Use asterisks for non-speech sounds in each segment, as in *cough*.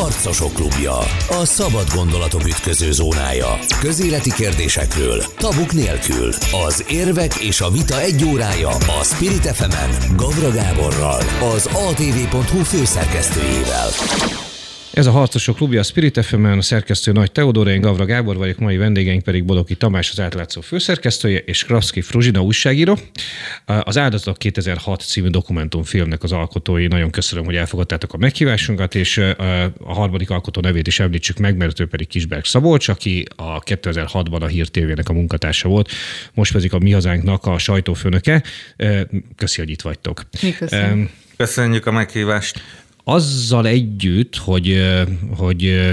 Harcosok klubja. A szabad gondolatok ütköző zónája. Közéleti kérdésekről, tabuk nélkül. Az érvek és a vita egy órája a Spirit fm Gavra Gáborral, az atv.hu főszerkesztőjével. Ez a Harcosok Klubja, a Spirit fm a szerkesztő Nagy Teodóra, én Gavra Gábor vagyok, mai vendégeink pedig Bodoki Tamás, az átlátszó főszerkesztője, és Kraszki Fruzsina újságíró. Az Áldozatok 2006 című dokumentumfilmnek az alkotói. Nagyon köszönöm, hogy elfogadtátok a meghívásunkat, és a harmadik alkotó nevét is említsük meg, mert ő pedig Kisberg Szabolcs, aki a 2006-ban a Hír TV-nek a munkatársa volt, most pedig a Mi Hazánknak a sajtófőnöke. Köszi, hogy itt vagytok. Mi köszönjük. Köszönjük a meghívást azzal együtt, hogy, hogy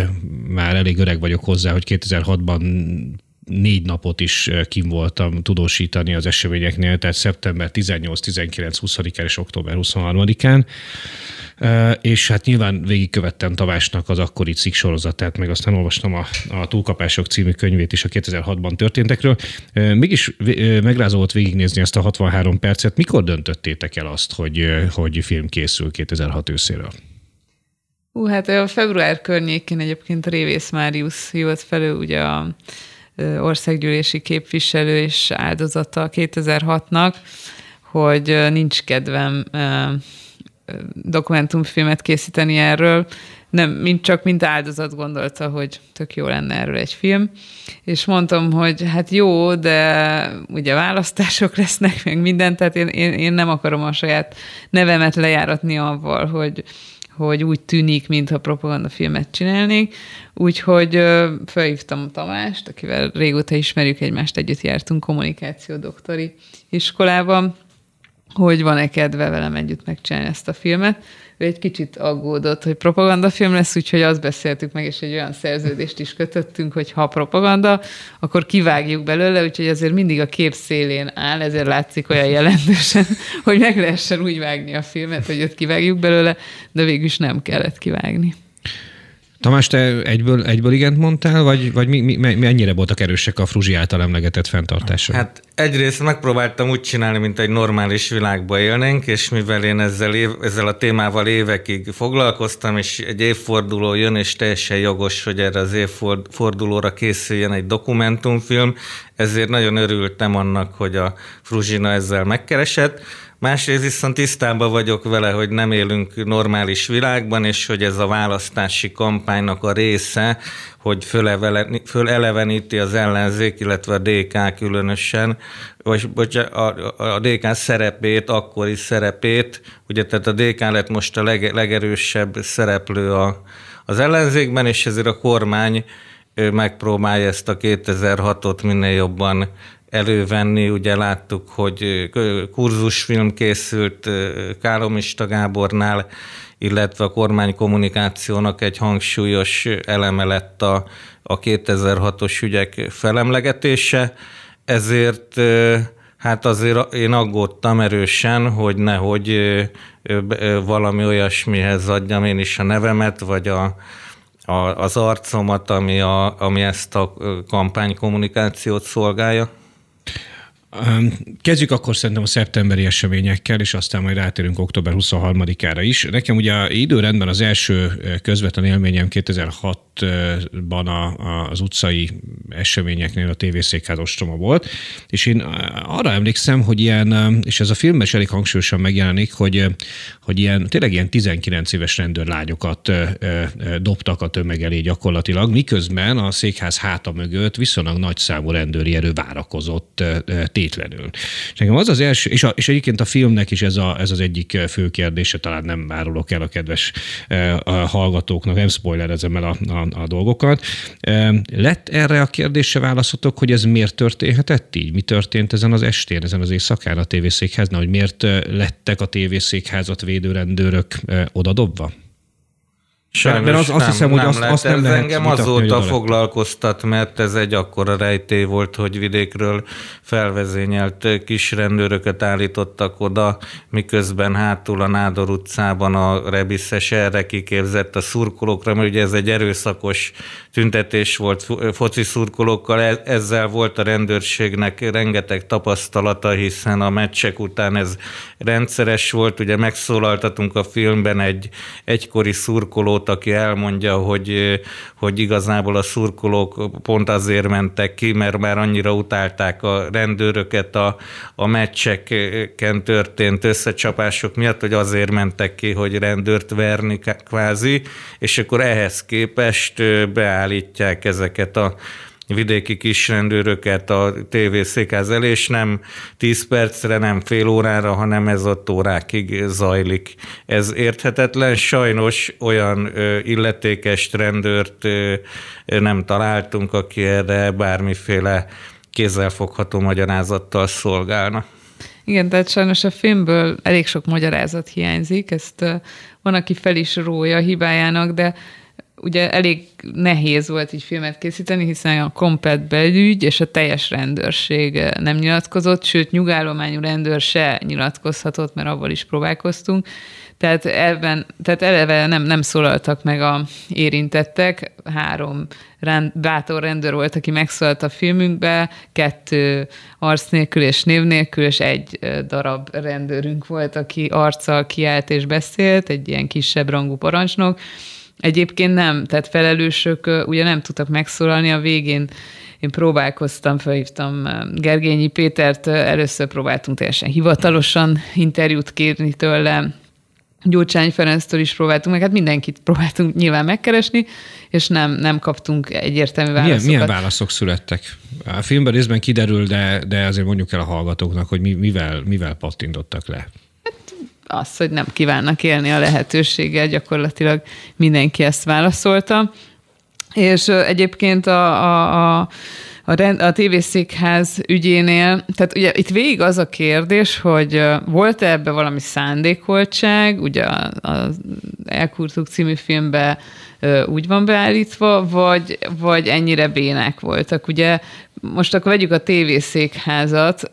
már elég öreg vagyok hozzá, hogy 2006-ban négy napot is kim voltam tudósítani az eseményeknél, tehát szeptember 18, 19, 20-án és október 23-án és hát nyilván végigkövettem Tavásnak az akkori cikk sorozatát, meg aztán olvastam a, a Túlkapások című könyvét is a 2006-ban történtekről. Mégis megrázó volt végignézni ezt a 63 percet. Mikor döntöttétek el azt, hogy, hogy film készül 2006 őszéről? Hú, hát a február környékén egyébként Révész Máriusz jött felő, ugye a országgyűlési képviselő és áldozata 2006-nak, hogy nincs kedvem dokumentumfilmet készíteni erről, nem, mint csak mint áldozat gondolta, hogy tök jó lenne erről egy film, és mondtam, hogy hát jó, de ugye választások *laughs* lesznek, meg minden, tehát én, én, én nem akarom a saját nevemet lejáratni avval, hogy, hogy úgy tűnik, mintha propagandafilmet csinálnék, úgyhogy felhívtam Tamást, akivel régóta ismerjük egymást, együtt jártunk kommunikáció doktori iskolában, hogy van-e kedve velem együtt megcsinálni ezt a filmet. Ő egy kicsit aggódott, hogy propagandafilm lesz, úgyhogy azt beszéltük meg, és egy olyan szerződést is kötöttünk, hogy ha propaganda, akkor kivágjuk belőle, úgyhogy azért mindig a kép szélén áll, ezért látszik olyan jelentősen, hogy meg lehessen úgy vágni a filmet, hogy ott kivágjuk belőle, de végül is nem kellett kivágni. Tamás, te egyből, egyből igent mondtál, vagy, vagy mi, mi, mennyire voltak erősek a Fruzsi által emlegetett fenntartások? Hát egyrészt megpróbáltam úgy csinálni, mint egy normális világba élnénk, és mivel én ezzel, év, ezzel a témával évekig foglalkoztam, és egy évforduló jön, és teljesen jogos, hogy erre az évfordulóra készüljen egy dokumentumfilm, ezért nagyon örültem annak, hogy a Fruzsina ezzel megkeresett. Másrészt viszont tisztában vagyok vele, hogy nem élünk normális világban, és hogy ez a választási kampánynak a része, hogy föleleveníti az ellenzék, illetve a DK különösen, vagy, vagy a, a DK szerepét, akkori szerepét, ugye tehát a DK lett most a leg, legerősebb szereplő a, az ellenzékben, és ezért a kormány megpróbálja ezt a 2006-ot minél jobban elővenni. Ugye láttuk, hogy kurzusfilm készült Kálomista Gábornál, illetve a kormánykommunikációnak egy hangsúlyos eleme lett a, a 2006-os ügyek felemlegetése, ezért hát azért én aggódtam erősen, hogy nehogy valami olyasmihez adjam én is a nevemet, vagy a, a, az arcomat, ami, a, ami ezt a kampánykommunikációt szolgálja. Kezdjük akkor szerintem a szeptemberi eseményekkel, és aztán majd rátérünk október 23-ára is. Nekem ugye időrendben az első közvetlen élményem 2006-ban a, az utcai eseményeknél a tévészékház ostroma volt, és én arra emlékszem, hogy ilyen, és ez a filmben is elég hangsúlyosan megjelenik, hogy, hogy ilyen, tényleg ilyen 19 éves rendőrlányokat dobtak a tömeg elé gyakorlatilag, miközben a székház háta mögött viszonylag nagy számú rendőri erő várakozott tétlenül. És nekem az az első, és, a, és egyébként a filmnek is ez, a, ez az egyik fő kérdése, talán nem árulok el a kedves a hallgatóknak, nem spoilerezem el a, a, a dolgokat. Lett erre a kérdésre válaszotok, hogy ez miért történhetett így? Mi történt ezen az estén, ezen az éjszakán a tévészékháznál, hogy miért lettek a tévészékházat védőrendőrök odadobva? Sajnos mert az, azt nem, hiszem, hogy nem azt, azt nem ez lehet engem azóta foglalkoztat, mert ez egy akkora rejtély volt, hogy vidékről felvezényelt kis rendőröket állítottak oda, miközben hátul a Nádor utcában a rebiszes erre kiképzett a szurkolókra, mert ugye ez egy erőszakos tüntetés volt foci szurkolókkal, e- ezzel volt a rendőrségnek rengeteg tapasztalata, hiszen a meccsek után ez rendszeres volt, ugye megszólaltatunk a filmben egy egykori szurkolót, szurkolót, aki elmondja, hogy, hogy igazából a szurkolók pont azért mentek ki, mert már annyira utálták a rendőröket a, a meccseken történt összecsapások miatt, hogy azért mentek ki, hogy rendőrt verni kvázi, és akkor ehhez képest beállítják ezeket a vidéki kisrendőröket a tévészékház elé, és nem 10 percre, nem fél órára, hanem ez ott órákig zajlik. Ez érthetetlen. Sajnos olyan illetékes rendőrt nem találtunk, aki erre bármiféle kézzelfogható magyarázattal szolgálna. Igen, tehát sajnos a filmből elég sok magyarázat hiányzik, ezt van, aki fel is rója hibájának, de ugye elég nehéz volt így filmet készíteni, hiszen a komplet belügy és a teljes rendőrség nem nyilatkozott, sőt nyugállományú rendőr se nyilatkozhatott, mert avval is próbálkoztunk. Tehát, elven, tehát eleve nem, nem szólaltak meg a érintettek, három rend, bátor rendőr volt, aki megszólalt a filmünkbe, kettő arc nélkül és név nélkül, és egy darab rendőrünk volt, aki arccal kiállt és beszélt, egy ilyen kisebb rangú parancsnok, Egyébként nem, tehát felelősök ugye nem tudtak megszólalni a végén. Én próbálkoztam, felhívtam Gergényi Pétert, először próbáltunk teljesen hivatalosan interjút kérni tőle, Gyurcsány Ferenctől is próbáltunk, meg hát mindenkit próbáltunk nyilván megkeresni, és nem, nem kaptunk egyértelmű válaszokat. Milyen, milyen válaszok születtek? A filmben részben kiderül, de, de azért mondjuk el a hallgatóknak, hogy mi, mivel, mivel pattintottak le az, hogy nem kívánnak élni a lehetőséggel, gyakorlatilag mindenki ezt válaszolta. És egyébként a, a, a a, rend, a tévészékház ügyénél, tehát ugye itt végig az a kérdés, hogy volt-e ebbe valami szándékoltság, ugye az Elkurtuk című filmben úgy van beállítva, vagy, vagy ennyire bének voltak. Ugye most akkor vegyük a tévészékházat,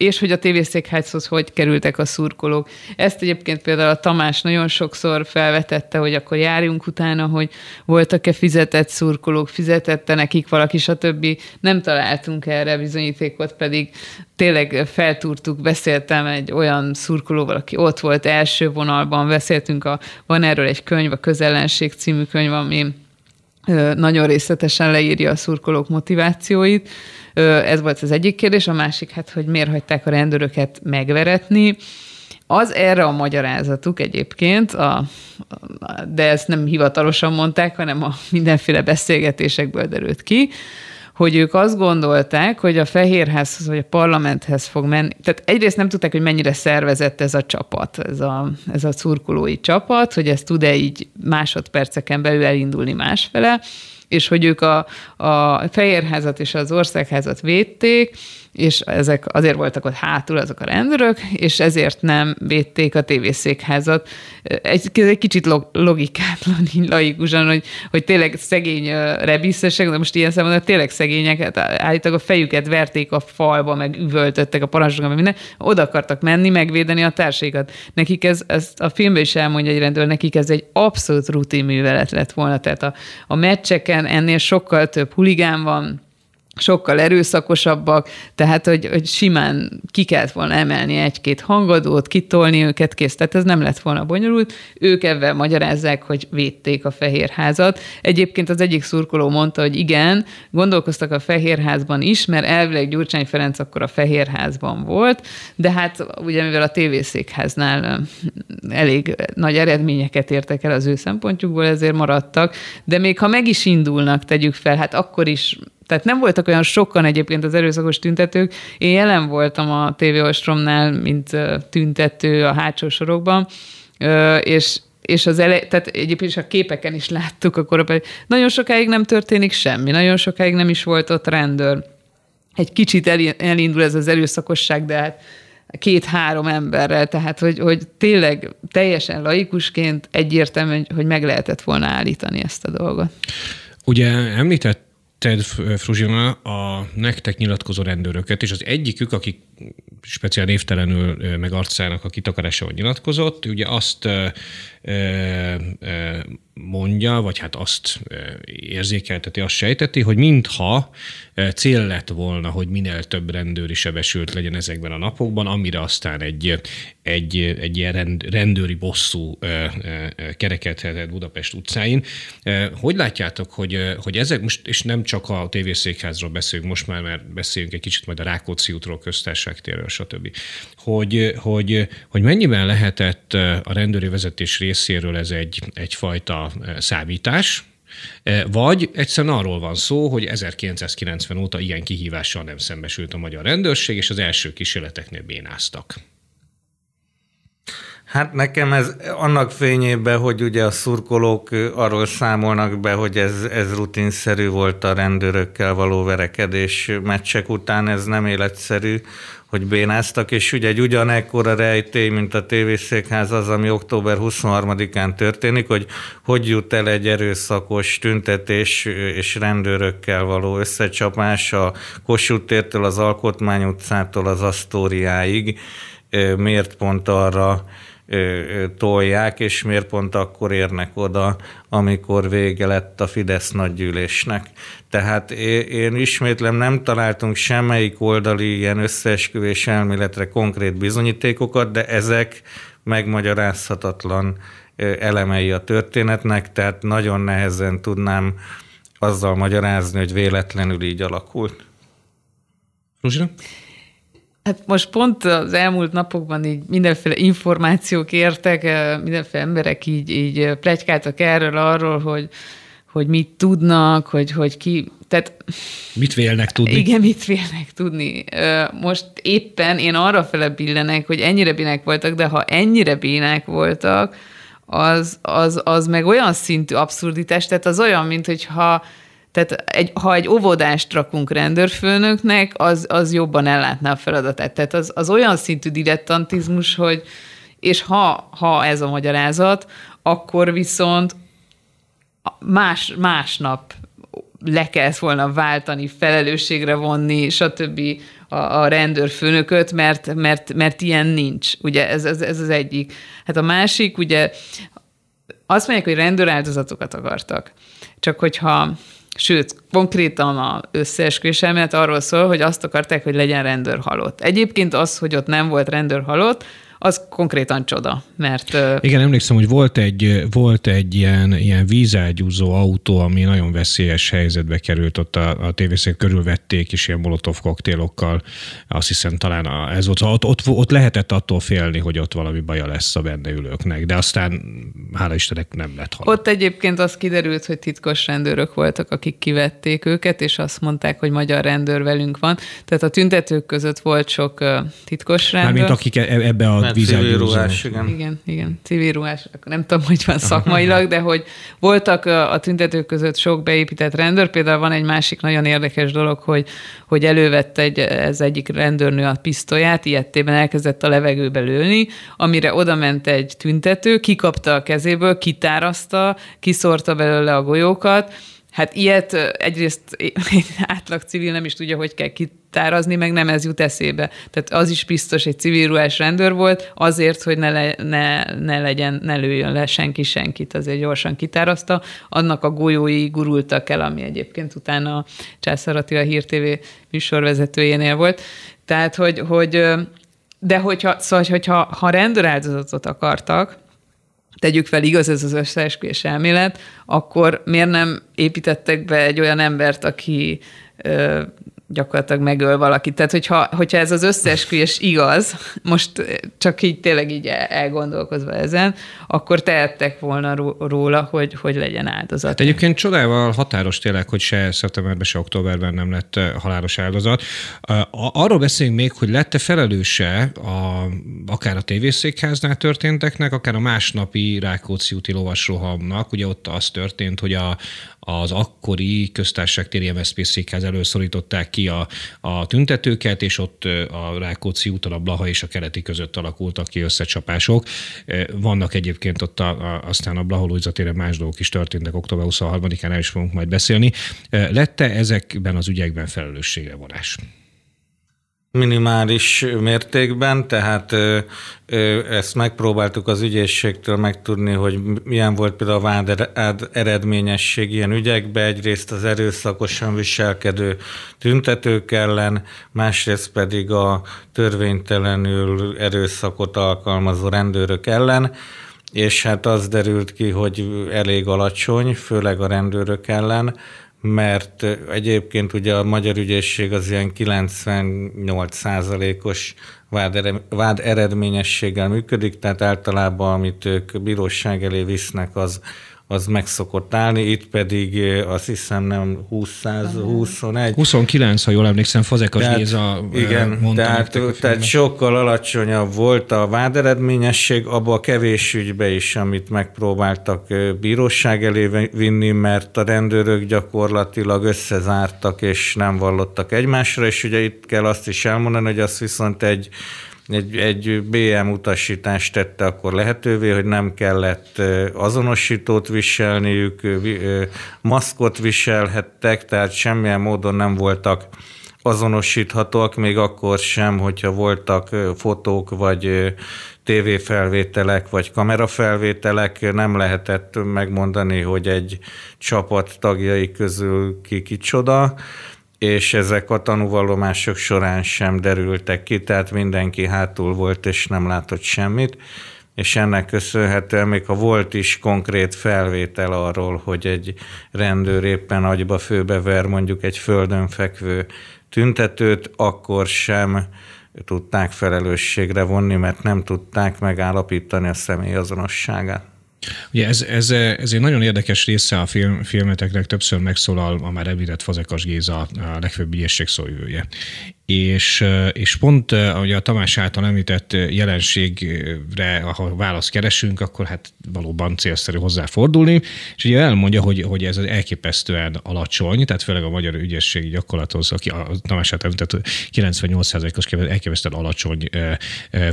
és hogy a tévészékházhoz hogy kerültek a szurkolók. Ezt egyébként például a Tamás nagyon sokszor felvetette, hogy akkor járjunk utána, hogy voltak-e fizetett szurkolók, fizetette nekik valaki, stb. Nem találtunk erre bizonyítékot, pedig tényleg feltúrtuk, beszéltem egy olyan szurkolóval, aki ott volt első vonalban, beszéltünk, a, van erről egy könyv, a Közellenség című könyv, ami nagyon részletesen leírja a szurkolók motivációit, ez volt az egyik kérdés, a másik, hát, hogy miért hagyták a rendőröket megveretni. Az erre a magyarázatuk egyébként, a, de ezt nem hivatalosan mondták, hanem a mindenféle beszélgetésekből derült ki, hogy ők azt gondolták, hogy a Fehérházhoz vagy a parlamenthez fog menni. Tehát egyrészt nem tudták, hogy mennyire szervezett ez a csapat, ez a, ez a szurkolói csapat, hogy ez tud-e így másodperceken belül elindulni másfele és hogy ők a, a Fehérházat és az Országházat védték, és ezek azért voltak ott hátul azok a rendőrök, és ezért nem védték a tévészékházat. Egy, egy kicsit logikátlan, így laikusan, hogy, hogy tényleg szegény rebiszesek, de most ilyen szemben tényleg hát állítólag a fejüket verték a falba, meg üvöltöttek a parancsnokok, meg minden, oda akartak menni, megvédeni a társaikat. Nekik ez, ez a filmben is elmondja egy rendőr, nekik ez egy abszolút rutin művelet lett volna, tehát a, a meccseken ennél sokkal több huligán van, sokkal erőszakosabbak, tehát hogy, hogy simán ki kellett volna emelni egy-két hangadót, kitolni őket, kész. Tehát ez nem lett volna bonyolult. Ők ebben magyarázzák, hogy védték a Fehérházat. Egyébként az egyik szurkoló mondta, hogy igen, gondolkoztak a Fehérházban is, mert elvileg Gyurcsány Ferenc akkor a Fehérházban volt, de hát ugye mivel a tévészékháznál elég nagy eredményeket értek el az ő szempontjukból, ezért maradtak, de még ha meg is indulnak, tegyük fel, hát akkor is tehát nem voltak olyan sokan egyébként az erőszakos tüntetők. Én jelen voltam a TV Ostromnál, mint tüntető a hátsó sorokban, és és az ele, tehát egyébként is a képeken is láttuk, akkor pedig nagyon sokáig nem történik semmi, nagyon sokáig nem is volt ott rendőr. Egy kicsit elindul ez az erőszakosság, de hát két-három emberrel, tehát hogy, hogy tényleg teljesen laikusként egyértelmű, hogy meg lehetett volna állítani ezt a dolgot. Ugye említett Ted Fruzsina a nektek nyilatkozó rendőröket, és az egyikük, aki speciál névtelenül meg arcának a kitakarásával nyilatkozott, ugye azt mondja, vagy hát azt érzékelteti, azt sejteti, hogy mintha cél lett volna, hogy minél több rendőri sebesült legyen ezekben a napokban, amire aztán egy, egy, egy ilyen rend, rendőri bosszú kerekedhetett Budapest utcáin. Hogy látjátok, hogy, hogy ezek most, és nem csak a tévészékházról beszélünk most már, mert beszélünk egy kicsit majd a Rákóczi útról, köztársaságtérről, stb. Hogy, hogy, hogy mennyiben lehetett a rendőri vezetés részéről ez egy, egyfajta számítás, vagy egyszerűen arról van szó, hogy 1990 óta ilyen kihívással nem szembesült a magyar rendőrség, és az első kísérleteknél bénáztak. Hát nekem ez annak fényében, hogy ugye a szurkolók arról számolnak be, hogy ez, ez rutinszerű volt a rendőrökkel való verekedés meccsek után, ez nem életszerű, hogy bénáztak, és ugye egy ugyanekkora rejtély, mint a tévészékház az, ami október 23-án történik, hogy hogy jut el egy erőszakos tüntetés és rendőrökkel való összecsapás a Kossuth tértől, az Alkotmány utcától az Asztóriáig, miért pont arra tolják, és miért pont akkor érnek oda, amikor vége lett a Fidesz nagygyűlésnek. Tehát én ismétlem nem találtunk semmelyik oldali ilyen összeesküvés elméletre konkrét bizonyítékokat, de ezek megmagyarázhatatlan elemei a történetnek, tehát nagyon nehezen tudnám azzal magyarázni, hogy véletlenül így alakult. Ruzsina? Hát most pont az elmúlt napokban így mindenféle információk értek, mindenféle emberek így, így plegykáltak erről, arról, hogy, hogy mit tudnak, hogy, hogy ki... Tehát, mit vélnek tudni? Igen, mit vélnek tudni. Most éppen én arra fele billenek, hogy ennyire bének voltak, de ha ennyire bének voltak, az, az, az meg olyan szintű abszurditás, tehát az olyan, mint hogyha tehát egy, ha egy óvodást rakunk rendőrfőnöknek, az, az jobban ellátná a feladatát. Tehát az, az olyan szintű dilettantizmus, hogy és ha, ha ez a magyarázat, akkor viszont más, másnap le kellett volna váltani, felelősségre vonni, stb. a, a rendőrfőnököt, mert, mert, mert ilyen nincs. Ugye ez, ez, ez az egyik. Hát a másik, ugye azt mondják, hogy rendőráldozatokat akartak. Csak hogyha Sőt, konkrétan a összeesküvés elmélet arról szól, hogy azt akarták, hogy legyen rendőr halott. Egyébként az, hogy ott nem volt rendőr halott, az konkrétan csoda, mert... Igen, emlékszem, hogy volt egy, volt egy ilyen, ilyen vízágyúzó autó, ami nagyon veszélyes helyzetbe került, ott a, a tévészék körülvették, és ilyen molotov koktélokkal, azt hiszem talán a, ez volt, ott, ott, ott lehetett attól félni, hogy ott valami baja lesz a benne ülőknek, de aztán hála Istennek nem lett halott. Ott egyébként az kiderült, hogy titkos rendőrök voltak, akik kivették őket, és azt mondták, hogy magyar rendőr velünk van. Tehát a tüntetők között volt sok titkos rendőr. Mármint akik e, ebbe a Hát civil ruhás, igen. Igen, igen, civil ruhás, akkor nem tudom, hogy van szakmailag, de hogy voltak a tüntetők között sok beépített rendőr, például van egy másik nagyon érdekes dolog, hogy, hogy elővette egy, ez egyik rendőrnő a pisztolyát, ilyettében elkezdett a levegőbe lőni, amire oda ment egy tüntető, kikapta a kezéből, kitárazta, kiszórta belőle a golyókat, Hát ilyet egyrészt *laughs* egy átlag civil nem is tudja, hogy kell kitárazni, meg nem ez jut eszébe. Tehát az is biztos egy civil ruhás rendőr volt, azért, hogy ne, le, ne, ne legyen, ne lőjön le senki senkit, azért gyorsan kitárazta. Annak a golyói gurultak el, ami egyébként utána a Császár Attila Hír TV műsorvezetőjénél volt. Tehát, hogy, hogy de hogyha, szóval, hogyha ha rendőráldozatot akartak, tegyük fel, igaz ez az összeesküvés elmélet, akkor miért nem építettek be egy olyan embert, aki gyakorlatilag megöl valakit. Tehát, hogyha, hogyha ez az összeesküvés igaz, most csak így tényleg így elgondolkozva ezen, akkor tehettek volna róla, hogy, hogy legyen áldozat. Hát egyébként csodával határos tényleg, hogy se szeptemberben, se októberben nem lett eh, halálos áldozat. Arról beszéljünk még, hogy lette felelőse a, akár a tévészékháznál történteknek, akár a másnapi Rákóczi úti lovasrohamnak. Ugye ott az történt, hogy a, az akkori köztársaságtéri MSZP székház előszorították ki a, a tüntetőket, és ott a Rákóczi úton, a Blaha és a Keleti között alakultak ki összecsapások. Vannak egyébként ott a, a, aztán a Blaha Lujza más dolgok is történtek, október 23-án el is fogunk majd beszélni. Lette ezekben az ügyekben felelősségre vonás? Minimális mértékben, tehát ezt megpróbáltuk az ügyészségtől megtudni, hogy milyen volt például a vád eredményesség ilyen ügyekben, egyrészt az erőszakosan viselkedő tüntetők ellen, másrészt pedig a törvénytelenül erőszakot alkalmazó rendőrök ellen, és hát az derült ki, hogy elég alacsony, főleg a rendőrök ellen, mert egyébként ugye a magyar ügyészség az ilyen 98 százalékos vád, vád eredményességgel működik, tehát általában amit ők bíróság elé visznek, az az meg szokott állni, itt pedig azt hiszem nem 20, 21. 29, ha jól emlékszem, Fazekas tehát, Géza Igen, mondta tehát, tehát sokkal alacsonyabb volt a váderedményesség abba a kevés ügybe is, amit megpróbáltak bíróság elé vinni, mert a rendőrök gyakorlatilag összezártak és nem vallottak egymásra, és ugye itt kell azt is elmondani, hogy az viszont egy egy, egy BM utasítást tette akkor lehetővé, hogy nem kellett azonosítót viselniük, maszkot viselhettek, tehát semmilyen módon nem voltak azonosíthatóak, még akkor sem, hogyha voltak fotók, vagy tévéfelvételek, vagy kamerafelvételek, nem lehetett megmondani, hogy egy csapat tagjai közül ki kicsoda és ezek a tanúvallomások során sem derültek ki, tehát mindenki hátul volt, és nem látott semmit, és ennek köszönhetően még ha volt is konkrét felvétel arról, hogy egy rendőr éppen agyba főbever mondjuk egy földön fekvő tüntetőt, akkor sem tudták felelősségre vonni, mert nem tudták megállapítani a személy azonosságát. Ugye ez, ez, ez egy nagyon érdekes része a film, filmeteknek, többször megszólal a már említett Fazekas Géza, a legfőbb ügyészség szóvivője és, és pont ahogy a Tamás által említett jelenségre, ha választ keresünk, akkor hát valóban célszerű hozzáfordulni, és ugye elmondja, hogy, hogy ez elképesztően alacsony, tehát főleg a magyar ügyességi gyakorlathoz, aki a Tamás által említett 98%-os elképesztően alacsony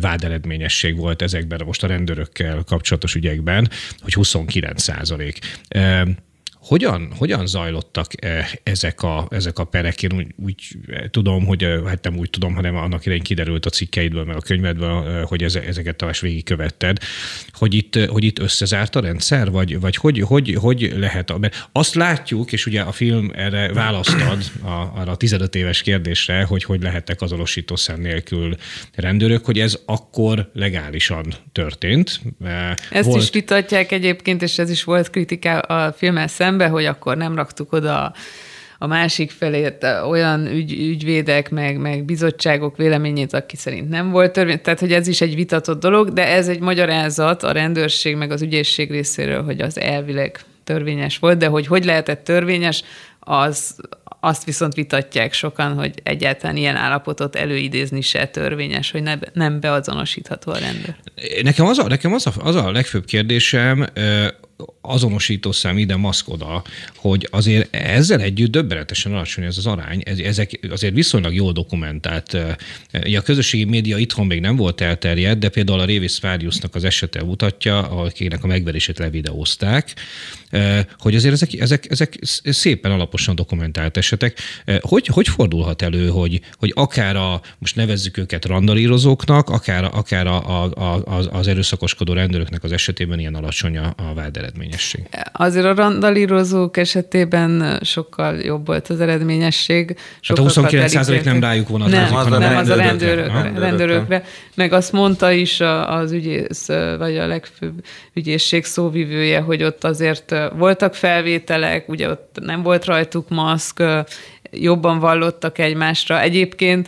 váderedményesség volt ezekben most a rendőrökkel kapcsolatos ügyekben, hogy 29 százalék. Hogyan, hogyan zajlottak eh, ezek a, ezek a perek? Én úgy, úgy eh, tudom, hogy eh, hát nem úgy tudom, hanem annak idején kiderült a cikkeidből, meg a könyvedből, hogy ezeket talán végigkövetted, hogy itt, hogy itt összezárt a rendszer, vagy, vagy hogy, hogy, hogy lehet? Mert azt látjuk, és ugye a film erre választad a, arra a 15 éves kérdésre, hogy hogy lehettek azonosítószám nélkül rendőrök, hogy ez akkor legálisan történt. Ezt volt... is vitatják egyébként, és ez is volt kritika a filmmel szemben, szembe, hogy akkor nem raktuk oda a másik felét olyan ügy, ügyvédek, meg, meg bizottságok véleményét, aki szerint nem volt törvény. Tehát, hogy ez is egy vitatott dolog, de ez egy magyarázat a rendőrség, meg az ügyészség részéről, hogy az elvileg törvényes volt, de hogy hogy lehetett törvényes, az, azt viszont vitatják sokan, hogy egyáltalán ilyen állapotot előidézni se törvényes, hogy ne, nem beazonosítható a rendőr. Nekem az a, nekem az a, az a legfőbb kérdésem, azonosítószám ide, maszk oda, hogy azért ezzel együtt döbbenetesen alacsony ez az arány, ez, ezek azért viszonylag jól dokumentált. A közösségi média itthon még nem volt elterjedt, de például a Révis Váriusnak az esete mutatja, akinek a megverését levideózták, hogy azért ezek, ezek, ezek szépen alaposan dokumentált esetek. Hogy, hogy fordulhat elő, hogy, hogy akár a, most nevezzük őket randalírozóknak, akár, akár a, a, a, az erőszakoskodó rendőröknek az esetében ilyen alacsony a, a vád eredményesség? Azért a randalírozók esetében sokkal jobb volt az eredményesség. Hát a 29% nem rájuk vonatkozik, nem, hanem nem, az a rendőrökre, rendőrökre. Meg azt mondta is az ügyész, vagy a legfőbb ügyészség szóvivője, hogy ott azért voltak felvételek, ugye ott nem volt rajtuk maszk, jobban vallottak egymásra. Egyébként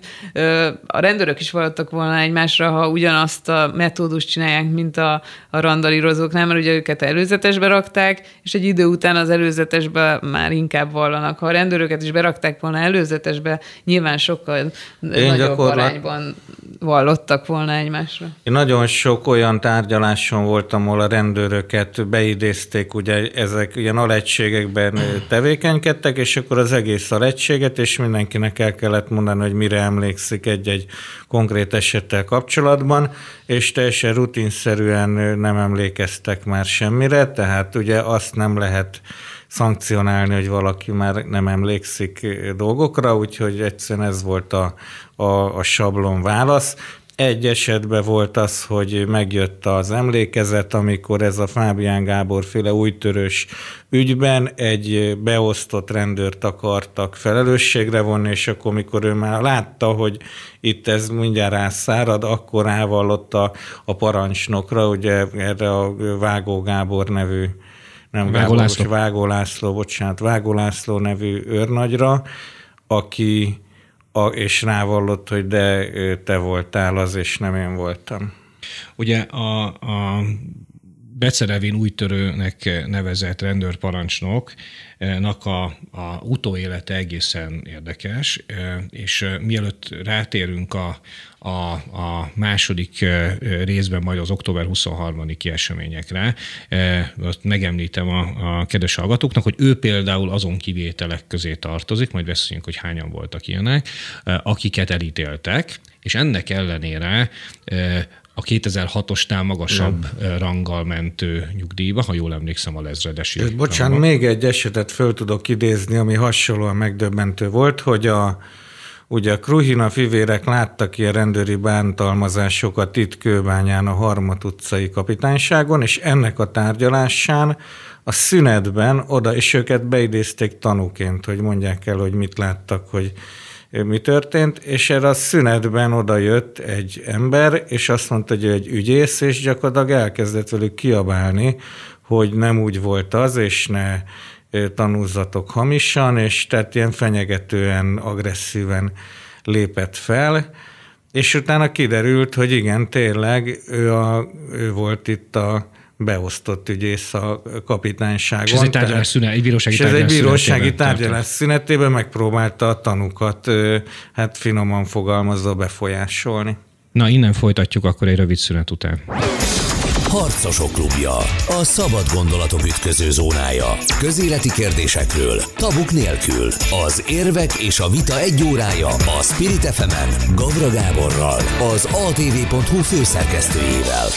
a rendőrök is vallottak volna egymásra, ha ugyanazt a metódust csinálják, mint a, a randalírozóknál, mert ugye őket előzetesbe rakták, és egy idő után az előzetesbe már inkább vallanak. Ha a rendőröket is berakták volna előzetesbe, nyilván sokkal Én nagyobb gyakorlat... arányban vallottak volna egymásra. Én nagyon sok olyan tárgyaláson voltam, ahol a rendőröket beidézték, ugye ezek ilyen alegységekben tevékenykedtek, és akkor az egész alegységet, és mindenkinek el kellett mondani, hogy mire emlékszik egy-egy konkrét esettel kapcsolatban, és teljesen rutinszerűen nem emlékeztek már semmire, Tehát ugye azt nem lehet szankcionálni, hogy valaki már nem emlékszik dolgokra, úgyhogy egyszerűen ez volt a, a, a sablon válasz. Egy esetben volt az, hogy megjött az emlékezet, amikor ez a Fábián Gábor féle újtörős ügyben egy beosztott rendőrt akartak felelősségre vonni, és akkor, mikor ő már látta, hogy itt ez mindjárt rászárad, akkor rávallott a, a parancsnokra, ugye erre a Vágó Gábor nevű nem Vágó Gábor, László. Vágó László, bocsánat, Vágó László nevű őrnagyra, aki a, és rávallott, hogy de te voltál az, és nem én voltam. Ugye a, a Becerevin újtörőnek nevezett rendőrparancsnoknak a, a utóélete egészen érdekes, és mielőtt rátérünk a, a, a második részben, majd az október 23-i eseményekre, ott megemlítem a, a kedves hallgatóknak, hogy ő például azon kivételek közé tartozik, majd beszéljünk, hogy hányan voltak ilyenek, akiket elítéltek, és ennek ellenére a 2006-osnál magasabb ja. ranggal mentő nyugdíjba, ha jól emlékszem a lezredesi. Bocsánat, rangba. még egy esetet föl tudok idézni, ami hasonlóan megdöbbentő volt, hogy a Ugye a Kruhina fivérek láttak ilyen rendőri bántalmazásokat itt Kőbányán a Harmat utcai kapitányságon, és ennek a tárgyalásán a szünetben oda, és őket beidézték tanúként, hogy mondják el, hogy mit láttak, hogy mi történt, és erre a szünetben oda jött egy ember, és azt mondta, hogy ő egy ügyész, és gyakorlatilag elkezdett velük kiabálni, hogy nem úgy volt az, és ne tanúzatok hamisan, és tehát ilyen fenyegetően, agresszíven lépett fel, és utána kiderült, hogy igen, tényleg ő, a, ő volt itt a beosztott ügyész a kapitányságon. És ez egy tárgyalás szünet, egy bírósági és ez egy bírósági tárgyalás szünetében megpróbálta a tanukat, hát finoman fogalmazva befolyásolni. Na, innen folytatjuk akkor egy rövid szünet után. Harcosok klubja. A szabad gondolatok ütköző zónája. Közéleti kérdésekről, tabuk nélkül. Az érvek és a vita egy órája a Spirit fm Gavra Gáborral, az atv.hu főszerkesztőjével.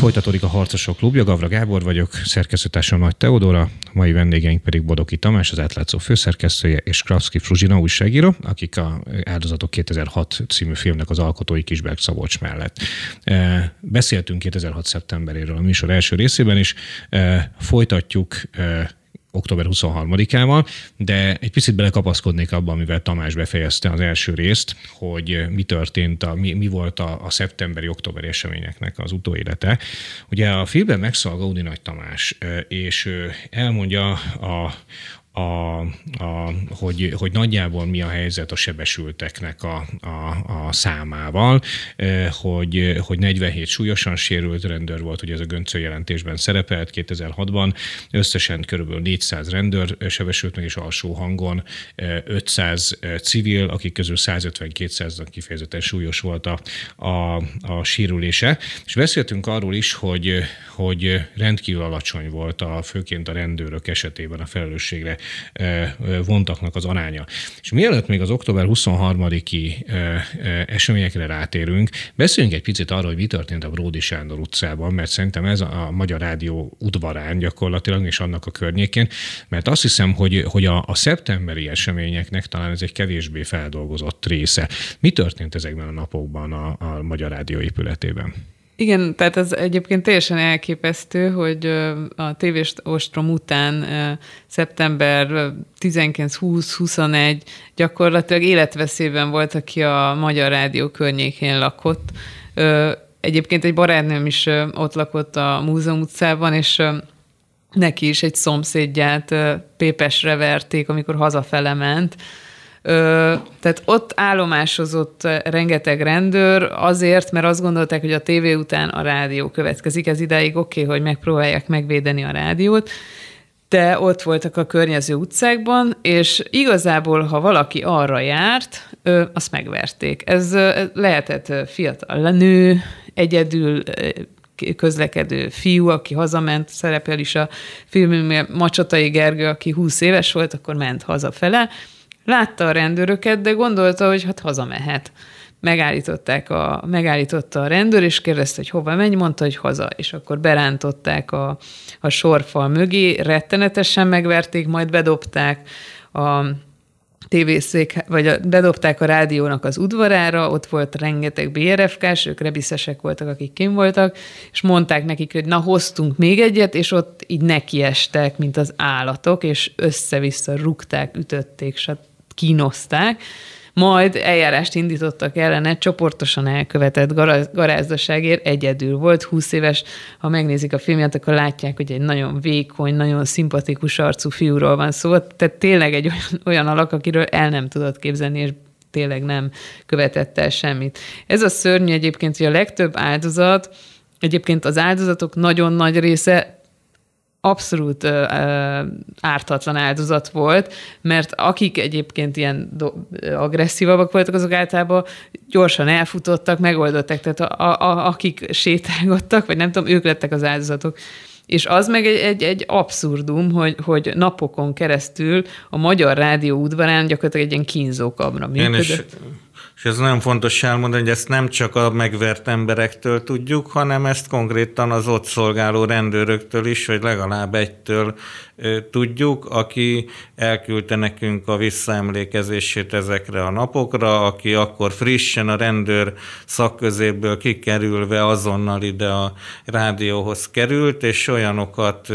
Folytatódik a Harcosok Klubja, Gavra Gábor vagyok, szerkesztőtársam Nagy Teodora, mai vendégeink pedig Bodoki Tamás, az átlátszó főszerkesztője, és Kravski Fruzsina újságíró, akik a Áldozatok 2006 című filmnek az alkotói Kisberg Szabolcs mellett. E, beszéltünk 2006. szeptemberéről a műsor első részében is, e, folytatjuk e, október 23-ával, de egy picit belekapaszkodnék abban, mivel Tamás befejezte az első részt, hogy mi történt, a, mi, mi volt a, a szeptemberi-októberi eseményeknek az utóélete. Ugye a filmben megszól Gaudi Nagy Tamás, és elmondja a, a, a, hogy, hogy nagyjából mi a helyzet a sebesülteknek a, a, a számával, hogy, hogy 47 súlyosan sérült rendőr volt, hogy ez a Göncő jelentésben szerepelt 2006-ban, összesen kb. 400 rendőr sebesült meg, és alsó hangon 500 civil, akik közül 150-200 kifejezetten súlyos volt a, a, a sérülése. És beszéltünk arról is, hogy, hogy rendkívül alacsony volt a főként a rendőrök esetében a felelősségre vontaknak az aránya. És mielőtt még az október 23-i eseményekre rátérünk, beszéljünk egy picit arról, hogy mi történt a Bródi Sándor utcában, mert szerintem ez a Magyar Rádió udvarán gyakorlatilag, és annak a környékén, mert azt hiszem, hogy, hogy a, a szeptemberi eseményeknek talán ez egy kevésbé feldolgozott része. Mi történt ezekben a napokban a, a Magyar Rádió épületében? Igen, tehát ez egyébként teljesen elképesztő, hogy a tévés ostrom után szeptember 19-20-21 gyakorlatilag életveszélyben volt, aki a Magyar Rádió környékén lakott. Egyébként egy barátnőm is ott lakott a Múzeum utcában, és neki is egy szomszédját pépesre verték, amikor hazafele ment, Tehát ott állomásozott rengeteg rendőr azért, mert azt gondolták, hogy a tévé után a rádió következik. Ez idáig oké, okay, hogy megpróbálják megvédeni a rádiót, de ott voltak a környező utcákban, és igazából, ha valaki arra járt, azt megverték. Ez lehetett fiatal nő, egyedül közlekedő fiú, aki hazament, szerepel is a filmünkben Macsatai Gergő, aki 20 éves volt, akkor ment hazafele, Látta a rendőröket, de gondolta, hogy hát hazamehet. megállították a, megállította a rendőr, és kérdezte, hogy hova menj, mondta, hogy haza, és akkor berántották a, a sorfal mögé, rettenetesen megverték, majd bedobták a tévészék, vagy a, bedobták a rádiónak az udvarára, ott volt rengeteg BRFK-s, ők rebiszesek voltak, akik kim voltak, és mondták nekik, hogy na, hoztunk még egyet, és ott így nekiestek, mint az állatok, és össze-vissza rúgták, ütötték, stb kínozták, majd eljárást indítottak ellene, csoportosan elkövetett garázdaságért egyedül volt, 20 éves, ha megnézik a filmet, akkor látják, hogy egy nagyon vékony, nagyon szimpatikus arcú fiúról van szó, tehát tényleg egy olyan, olyan alak, akiről el nem tudott képzelni, és tényleg nem követett el semmit. Ez a szörnyű egyébként, hogy a legtöbb áldozat, egyébként az áldozatok nagyon nagy része abszolút ö, ö, ártatlan áldozat volt, mert akik egyébként ilyen do, agresszívabbak voltak, azok általában gyorsan elfutottak, megoldották, tehát a, a, a, akik sétálgattak, vagy nem tudom, ők lettek az áldozatok. És az meg egy, egy, egy abszurdum, hogy, hogy napokon keresztül a Magyar Rádió udvarán gyakorlatilag egy ilyen kínzókamra működött. És ez nagyon fontos elmondani, hogy ezt nem csak a megvert emberektől tudjuk, hanem ezt konkrétan az ott szolgáló rendőröktől is, vagy legalább egytől tudjuk, aki elküldte nekünk a visszaemlékezését ezekre a napokra, aki akkor frissen a rendőr szakközéből kikerülve azonnal ide a rádióhoz került, és olyanokat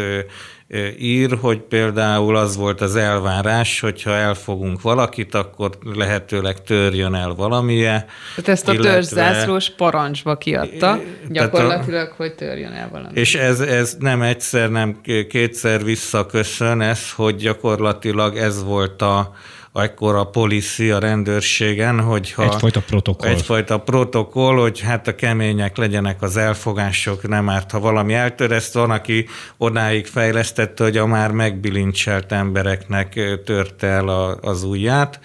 ír, hogy például az volt az elvárás, hogyha elfogunk valakit, akkor lehetőleg törjön el valamije. Tehát ezt a illetve... törzszászlós parancsba kiadta, gyakorlatilag, a... hogy törjön el valami. És ez, ez nem egyszer, nem kétszer visszaköszön, ez, hogy gyakorlatilag ez volt a, akkor a policy a rendőrségen, hogyha... Egyfajta protokoll. Egyfajta protokoll, hogy hát a kemények legyenek az elfogások, nem árt, ha valami eltöreszt, van, aki odáig fejlesztette, hogy a már megbilincselt embereknek törte el a, az ujját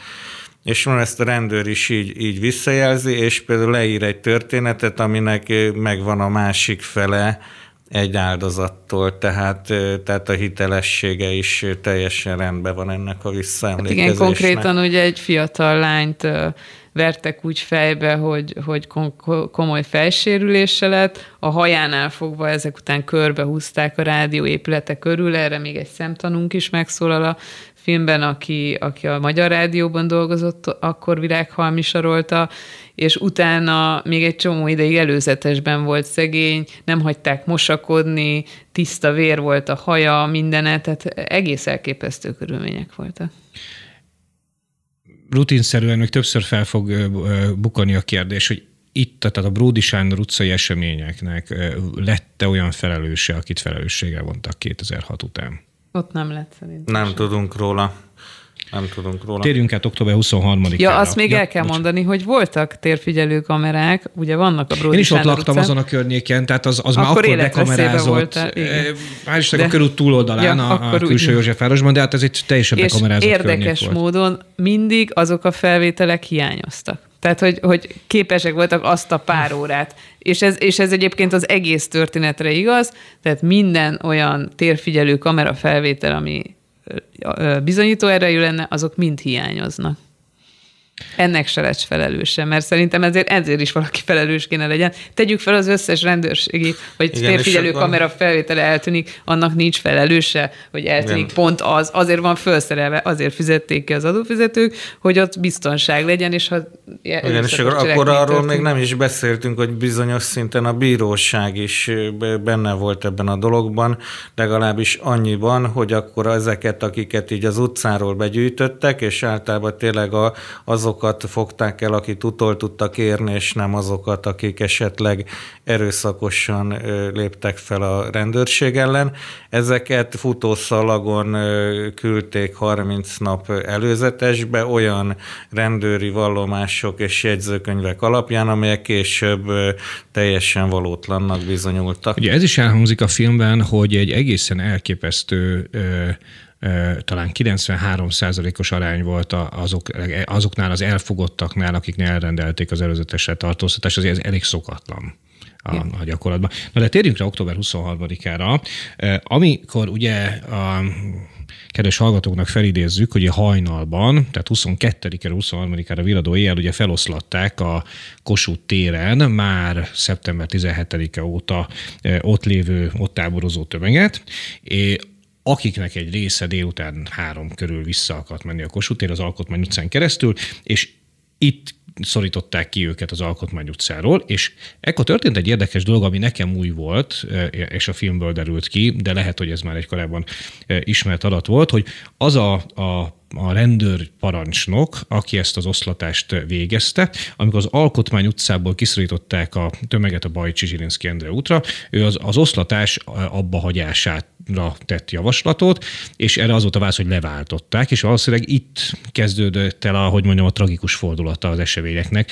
és van ezt a rendőr is így, így visszajelzi, és például leír egy történetet, aminek megvan a másik fele, egy áldozattól, tehát, tehát a hitelessége is teljesen rendben van ennek a visszaemlékezésnek. Hát igen, konkrétan ugye egy fiatal lányt vertek úgy fejbe, hogy, hogy komoly fejsérülése lett, a hajánál fogva ezek után körbehúzták a rádió épülete körül, erre még egy szemtanunk is megszólal a filmben, aki, aki a Magyar Rádióban dolgozott, akkor Virág sorolta, és utána még egy csomó ideig előzetesben volt szegény, nem hagyták mosakodni, tiszta vér volt a haja, mindene, tehát egész elképesztő körülmények voltak. Rutinszerűen még többször fel fog bukani a kérdés, hogy itt, tehát a Bródi Sándor utcai eseményeknek lette olyan felelőse, akit felelősséggel vontak 2006 után? Ott nem lett szerintem. Nem sem. tudunk róla. Nem tudunk róla. Térjünk át október 23-ára. Ja, azt még ja, el kell bocs. mondani, hogy voltak térfigyelő kamerák, ugye vannak a Bródi Én is ott laktam utcán. azon a környéken, tehát az, az akkor már akkor bekamerázott. Hál' Istennek a körút túloldalán, ja, a, a külső Józsefvárosban, de hát ez egy teljesen és bekamerázott érdekes módon mindig azok a felvételek hiányoztak. Tehát, hogy, hogy képesek voltak azt a pár órát. És ez, és ez egyébként az egész történetre igaz, tehát minden olyan térfigyelő kamera felvétel, ami bizonyító erejű lenne, azok mind hiányoznak. Ennek se lesz felelőse, mert szerintem ezért, ezért is valaki felelős kéne legyen. Tegyük fel az összes rendőrségi, vagy Igen, térfigyelő kamera felvétele eltűnik, annak nincs felelőse, hogy eltűnik Igen. pont az. Azért van felszerelve, azért fizették ki az adófizetők, hogy ott biztonság legyen, és ha Igen, és akkor, akkor arról történik. még nem is beszéltünk, hogy bizonyos szinten a bíróság is benne volt ebben a dologban, legalábbis annyiban, hogy akkor ezeket, akiket így az utcáról begyűjtöttek, és általában tényleg a, azok azokat fogták el, akik utol tudtak érni, és nem azokat, akik esetleg erőszakosan léptek fel a rendőrség ellen. Ezeket futószalagon küldték 30 nap előzetesbe olyan rendőri vallomások és jegyzőkönyvek alapján, amelyek később teljesen valótlannak bizonyultak. Ugye ez is elhangzik a filmben, hogy egy egészen elképesztő talán 93%-os arány volt azok, azoknál az elfogottaknál, akiknél elrendelték az előzetesre tartóztatást, azért ez elég szokatlan a, a gyakorlatban. Na de térjünk rá október 23-ára, amikor ugye a kedves hallgatóknak felidézzük, hogy a hajnalban, tehát 22-re, 23-ára viradó éjjel ugye feloszlatták a Kossuth téren már szeptember 17-e óta ott lévő, ott táborozó tömeget, akiknek egy része délután három körül vissza akart menni a Kossuth tér az Alkotmány utcán keresztül, és itt szorították ki őket az Alkotmány utcáról, és ekkor történt egy érdekes dolog, ami nekem új volt, e, és a filmből derült ki, de lehet, hogy ez már egy korábban e, ismert adat volt, hogy az a, a a rendőr parancsnok, aki ezt az oszlatást végezte, amikor az Alkotmány utcából kiszorították a tömeget a Bajcsi Zsirinszki Endre útra, ő az, az oszlatás abba hagyását tett javaslatot, és erre az volt a válasz, hogy leváltották, és valószínűleg itt kezdődött el, ahogy mondjam, a tragikus fordulata az eseményeknek.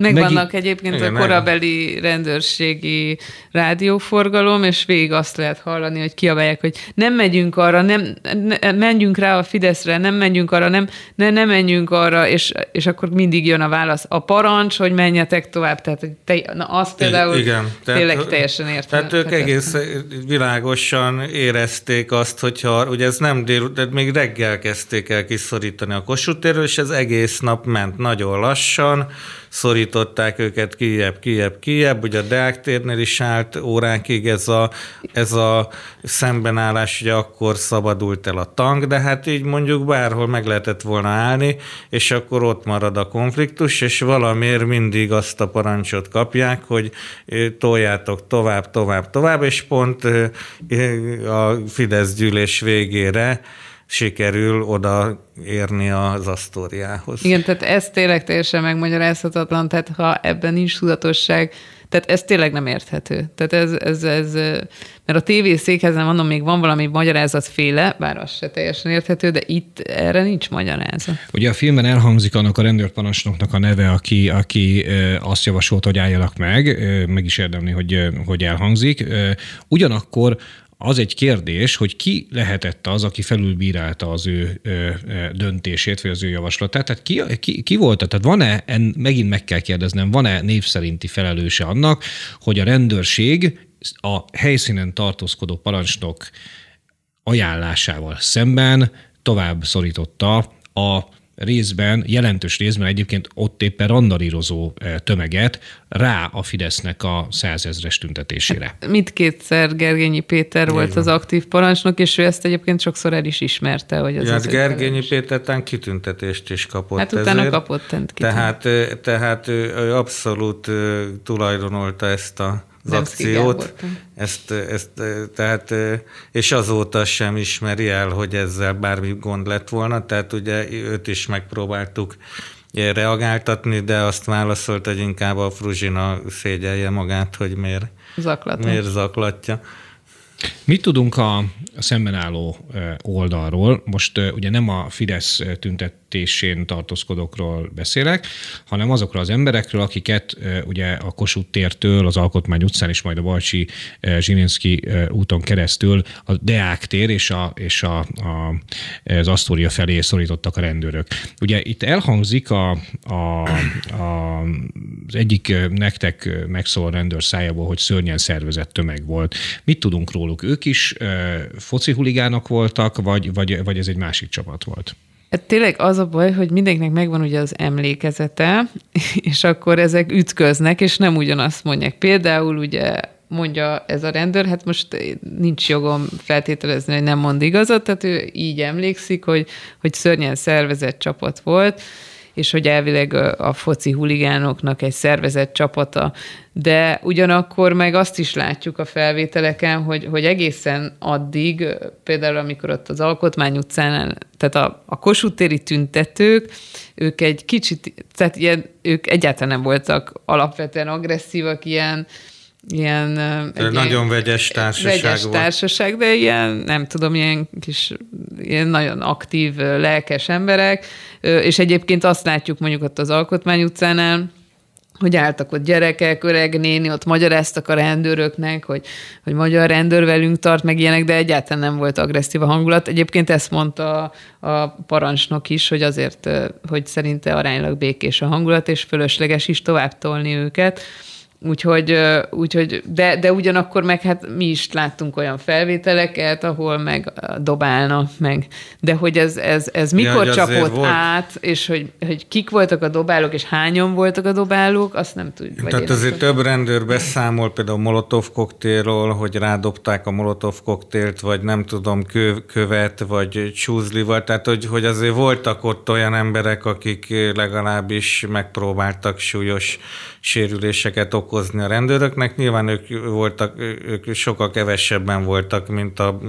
Megvannak Meg... egyébként Igen, a korabeli rendőrségi rádióforgalom, és végig azt lehet hallani, hogy kiabálják, hogy nem megyünk arra, nem, ne, menjünk rá a Fideszre, nem menjünk arra, nem, ne, nem menjünk arra, és, és akkor mindig jön a válasz. A parancs, hogy menjetek tovább, tehát te, na, az például Igen, tényleg tehát, teljesen értem. Tehát ők egész világosan érezték azt, hogyha ugye ez nem dél, de még reggel kezdték el kiszorítani a Kossuth és ez egész nap ment nagyon lassan, szorították őket kijebb, kijebb, kijebb. Ugye a Deák térnél is állt óránkig ez a, ez a szembenállás, ugye akkor szabadult el a tank, de hát így mondjuk bárhol meg lehetett volna állni, és akkor ott marad a konfliktus, és valamiért mindig azt a parancsot kapják, hogy toljátok tovább, tovább, tovább, és pont a Fidesz gyűlés végére sikerül oda érni az asztóriához. Igen, tehát ez tényleg teljesen megmagyarázhatatlan, tehát ha ebben nincs tudatosság, tehát ez tényleg nem érthető. Tehát ez, ez, ez mert a tévészékhez nem mondom, még van valami magyarázatféle, bár az se teljesen érthető, de itt erre nincs magyarázat. Ugye a filmben elhangzik annak a rendőrparancsnoknak a neve, aki, aki azt javasolt, hogy álljanak meg, meg is érdemli, hogy, hogy elhangzik. Ugyanakkor az egy kérdés, hogy ki lehetett az, aki felülbírálta az ő döntését, vagy az ő javaslatát. Tehát ki, ki, ki volt? Tehát van-e, en, megint meg kell kérdeznem, van-e név szerinti felelőse annak, hogy a rendőrség a helyszínen tartózkodó parancsnok ajánlásával szemben tovább szorította a részben, jelentős részben egyébként ott éppen randalírozó eh, tömeget rá a Fidesznek a százezres tüntetésére. Hát, kétszer Gergényi Péter Így volt van. az aktív parancsnok, és ő ezt egyébként sokszor el is ismerte, hogy az ja, hát Gergényi Péter tán kitüntetést is kapott Hát utána ezért. kapott Tehát, tehát ő abszolút tulajdonolta ezt a az akciót. Ezt, ezt, tehát, és azóta sem ismeri el, hogy ezzel bármi gond lett volna, tehát ugye őt is megpróbáltuk reagáltatni, de azt válaszolt, hogy inkább a Fruzsina szégyelje magát, hogy miért, miért zaklatja. Mit tudunk a szemben álló oldalról? Most ugye nem a Fidesz tüntet tüntetésén tartózkodókról beszélek, hanem azokról az emberekről, akiket ugye a Kossuth tértől, az Alkotmány utcán és majd a Balcsi Zsilinszki úton keresztül a Deák tér és, a, és a, a, az Asztória felé szorítottak a rendőrök. Ugye itt elhangzik a, a, a, az egyik nektek megszóló rendőr szájából, hogy szörnyen szervezett tömeg volt. Mit tudunk róluk? Ők is foci huligánok voltak, vagy, vagy, vagy ez egy másik csapat volt? Hát tényleg az a baj, hogy mindenkinek megvan ugye az emlékezete, *laughs* és akkor ezek ütköznek, és nem ugyanazt mondják. Például ugye mondja ez a rendőr, hát most nincs jogom feltételezni, hogy nem mond igazat, tehát ő így emlékszik, hogy, hogy szörnyen szervezett csapat volt, és hogy elvileg a foci huligánoknak egy szervezett csapata, de ugyanakkor meg azt is látjuk a felvételeken, hogy, hogy egészen addig, például amikor ott az Alkotmány utcán, tehát a, a Kossuth tüntetők, ők egy kicsit, tehát ilyen, ők egyáltalán nem voltak alapvetően agresszívak, ilyen, ilyen... Egy nagyon ilyen, vegyes társaság vegyes volt. társaság, de ilyen, nem tudom, ilyen kis, ilyen nagyon aktív, lelkes emberek, és egyébként azt látjuk mondjuk ott az Alkotmány utcánál, hogy álltak ott gyerekek, öreg néni, ott magyaráztak a rendőröknek, hogy, hogy magyar rendőr velünk tart, meg ilyenek, de egyáltalán nem volt agresszív a hangulat. Egyébként ezt mondta a, a parancsnok is, hogy azért, hogy szerinte aránylag békés a hangulat, és fölösleges is tovább tolni őket Úgyhogy, úgyhogy de, de ugyanakkor meg hát mi is láttunk olyan felvételeket, ahol meg dobálnak meg. De hogy ez, ez, ez mikor ja, csapott volt... át, és hogy, hogy kik voltak a dobálók, és hányan voltak a dobálók, azt nem tudjuk. Tehát azért több rendőr beszámol például Molotov koktélról, hogy rádobták a Molotov koktélt, vagy nem tudom, kö, követ, vagy csúzlival. Tehát, hogy, hogy azért voltak ott olyan emberek, akik legalábbis megpróbáltak súlyos sérüléseket okozni a rendőröknek. Nyilván ők voltak, ők sokkal kevesebben voltak, mint a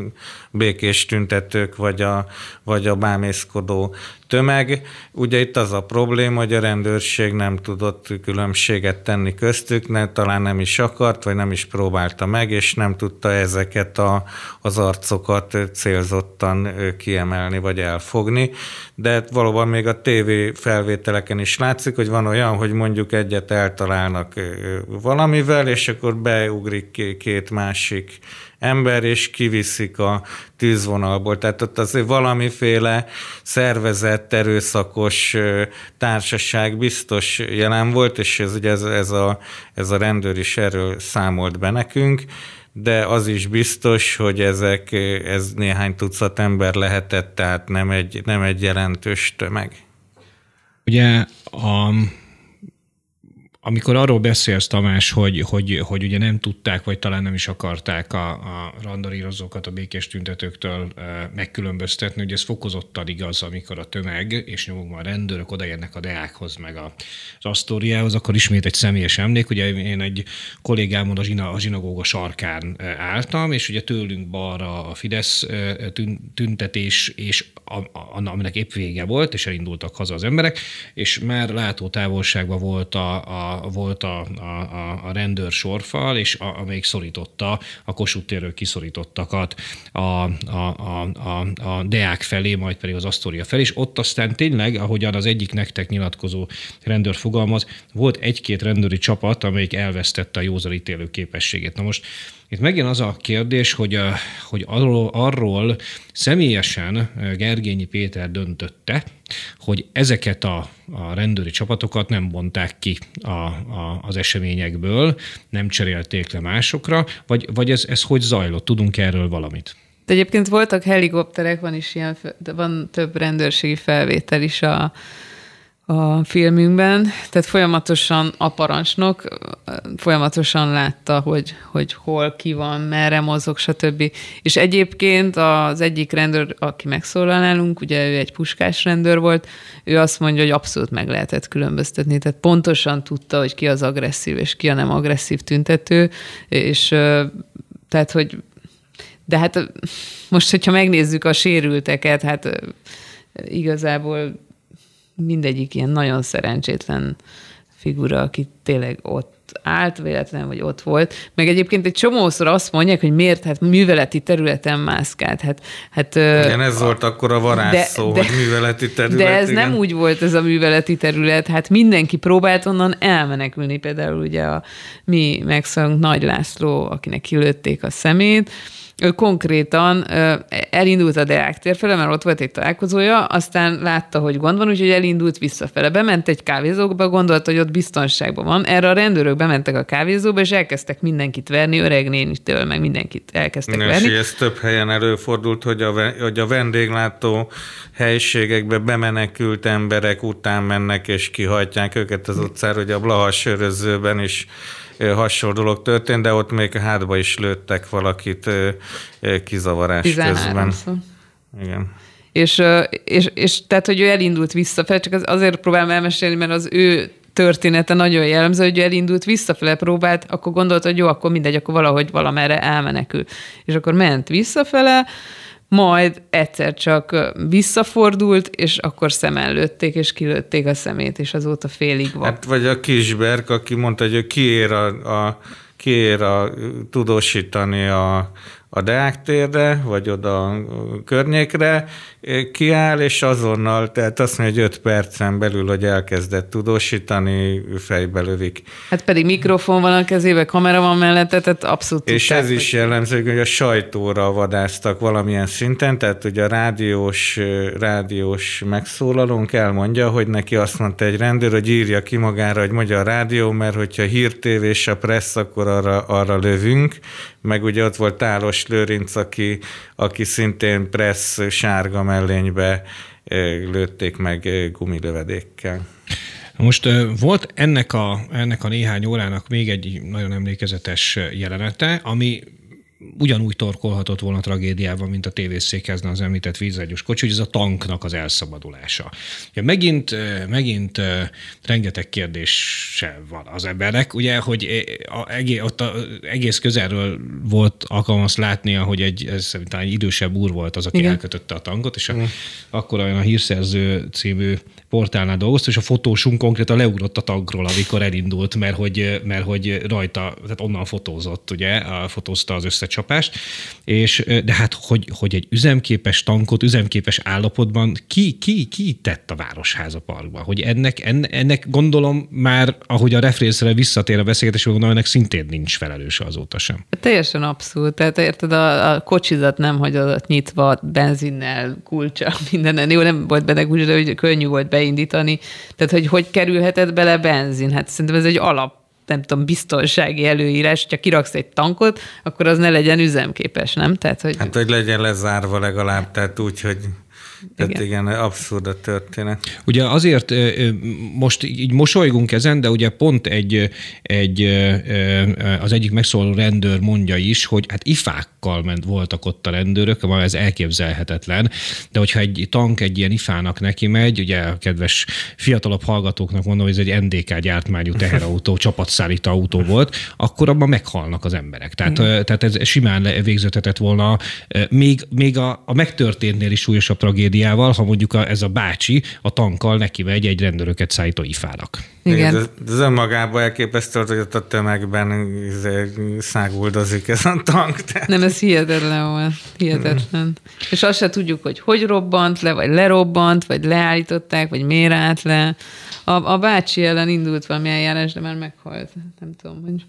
békés tüntetők, vagy a, vagy a bámészkodó tömeg. Ugye itt az a probléma, hogy a rendőrség nem tudott különbséget tenni köztük, ne, talán nem is akart, vagy nem is próbálta meg, és nem tudta ezeket a, az arcokat célzottan kiemelni, vagy elfogni. De valóban még a TV felvételeken is látszik, hogy van olyan, hogy mondjuk egyet eltalálnak valamivel, és akkor beugrik két másik ember, és kiviszik a tűzvonalból. Tehát ott azért valamiféle szervezett, erőszakos társaság biztos jelen volt, és ez, ugye ez, ez, a, ez a rendőr is erről számolt be nekünk, de az is biztos, hogy ezek, ez néhány tucat ember lehetett, tehát nem egy, nem egy jelentős tömeg. Ugye a amikor arról beszélsz, Tamás, hogy, hogy, hogy ugye nem tudták, vagy talán nem is akarták a, a randalírozókat a békés tüntetőktől megkülönböztetni, hogy ez fokozottan igaz, amikor a tömeg és nyomokban a rendőrök odaérnek a deákhoz, meg a, az asztóriához, akkor ismét egy személyes emlék. Ugye én egy kollégámon a, zsina, a zsinagóga sarkán álltam, és ugye tőlünk balra a Fidesz tüntetés, és a, a, aminek épp vége volt, és elindultak haza az emberek, és már látó távolságban volt a, a volt a, a, a rendőr sorfal, és a, amelyik szorította a Kossuth térről kiszorítottakat a, a, a, a, a Deák felé, majd pedig az Asztória felé, és ott aztán tényleg, ahogyan az egyik nektek nyilatkozó rendőr fogalmaz, volt egy-két rendőri csapat, amelyik elvesztette a józanítélő képességét. Na most itt megint az a kérdés, hogy, hogy arról, arról személyesen Gergényi Péter döntötte, hogy ezeket a, a rendőri csapatokat nem bonták ki a, a, az eseményekből, nem cserélték le másokra, vagy, vagy ez, ez hogy zajlott? Tudunk erről valamit? De egyébként voltak helikopterek, van is ilyen, van több rendőrségi felvétel is a, a filmünkben, tehát folyamatosan a parancsnok folyamatosan látta, hogy, hogy hol ki van, merre mozog, stb. És egyébként az egyik rendőr, aki megszólal nálunk, ugye ő egy puskás rendőr volt, ő azt mondja, hogy abszolút meg lehetett különböztetni, tehát pontosan tudta, hogy ki az agresszív és ki a nem agresszív tüntető, és tehát, hogy de hát most, hogyha megnézzük a sérülteket, hát igazából mindegyik ilyen nagyon szerencsétlen figura, aki tényleg ott állt véletlen, vagy ott volt. Meg egyébként egy csomószor azt mondják, hogy miért, hát műveleti területen mászkált. Hát, hát, igen, ez a, volt akkor a varázsszó, de, hogy műveleti terület. De ez igen. nem úgy volt ez a műveleti terület. Hát mindenki próbált onnan elmenekülni. Például ugye a mi megszólunk Nagy László, akinek kilőtték a szemét, ő konkrétan elindult a Deák térfele, mert ott volt egy találkozója, aztán látta, hogy gond van, úgyhogy elindult visszafele. Bement egy kávézóba, gondolta, hogy ott biztonságban van. Erre a rendőrök bementek a kávézóba, és elkezdtek mindenkit verni, öreg nénitől, meg mindenkit elkezdtek Nes, verni. ez több helyen előfordult, hogy a, hogy a vendéglátó helységekbe bemenekült emberek után mennek, és kihajtják őket az utcára, hogy a Blaha sörözőben is hasonló dolog történt, de ott még hátba is lőttek valakit kizavarás közben. Szó. Igen. És, és, és tehát, hogy ő elindult visszafele, csak azért próbálom elmesélni, mert az ő története nagyon jellemző, hogy ő elindult visszafele, próbált, akkor gondolta, hogy jó, akkor mindegy, akkor valahogy valamerre elmenekül. És akkor ment visszafele, majd egyszer csak visszafordult, és akkor szem előtték, és kilőtték a szemét, és azóta félig van. Hát vagy a Kisberg, aki mondta, hogy ő kiér a, a kiér a, tudósítani a, a Deák térre, vagy oda a környékre, kiáll, és azonnal, tehát azt mondja, hogy öt percen belül, hogy elkezdett tudósítani, fejbe lövik. Hát pedig mikrofon van a kezébe, kamera van mellette, tehát abszolút És tudták, ez is jellemző, hogy a sajtóra vadáztak valamilyen szinten, tehát ugye a rádiós, rádiós megszólalónk elmondja, hogy neki azt mondta egy rendőr, hogy írja ki magára, hogy a rádió, mert hogyha hírtévés a pressz, akkor arra, arra lövünk, meg ugye ott volt Tálos Lőrinc, aki, aki szintén pressz sárga mellénybe lőtték meg gumilövedékkel. Most volt ennek a, ennek a néhány órának még egy nagyon emlékezetes jelenete, ami ugyanúgy torkolhatott volna tragédiában, mint a tévészékhez az említett vízegyos kocsi, hogy ez a tanknak az elszabadulása. Ja, megint, megint rengeteg kérdése van az embernek, ugye, hogy a, egész, ott a, egész közelről volt alkalmas látnia, hogy egy, ez szerintem egy idősebb úr volt az, aki Igen. elkötötte a tankot, és a, akkor olyan a hírszerző című portálnál dolgozott, és a fotósunk konkrétan leugrott a tankról, amikor elindult, mert hogy, mert hogy rajta, tehát onnan fotózott, ugye, fotózta az összecsapást, és de hát, hogy, hogy egy üzemképes tankot, üzemképes állapotban ki, ki, ki tett a Városháza Parkba? Hogy ennek, ennek gondolom már, ahogy a refrészre visszatér a beszélgetés, gondolom, ennek szintén nincs felelőse azóta sem. Teljesen abszolút. Tehát érted, a, a kocsizat nem hagyott nyitva, benzinnel, kulcsa, *laughs* mindenen. Jó, nem volt benne kulcsa, de hogy könnyű volt be beindítani. Tehát, hogy hogy kerülhetett bele benzin? Hát szerintem ez egy alap nem tudom, biztonsági előírás, hogyha kiraksz egy tankot, akkor az ne legyen üzemképes, nem? Tehát, hogy... Hát, hogy legyen lezárva legalább, tehát úgy, hogy tehát igen. igen, abszurd a történet. Ugye azért most így mosolygunk ezen, de ugye pont egy, egy az egyik megszóló rendőr mondja is, hogy hát ifákkal ment voltak ott a rendőrök, ma ez elképzelhetetlen, de hogyha egy tank egy ilyen ifának neki megy, ugye a kedves fiatalabb hallgatóknak mondom, hogy ez egy NDK gyártmányú teherautó, *laughs* csapatszállító autó volt, akkor abban meghalnak az emberek. Tehát, mm. tehát ez simán végződhetett volna, még, még a, a megtörténtnél is súlyosabb tragédiával, ha mondjuk a, ez a bácsi a tankkal neki megy egy rendőröket szállító ifának. Igen. Ez, ez önmagában elképesztő, hogy ott a tömegben izé száguldozik ez a tank. Tehát... Nem, ez hihetetlen volt. Hihetetlen. Mm. És azt se tudjuk, hogy hogy robbant le, vagy lerobbant, vagy leállították, vagy miért állt le. A, a bácsi ellen indult valami eljárás, de már meghalt. Nem tudom, hogy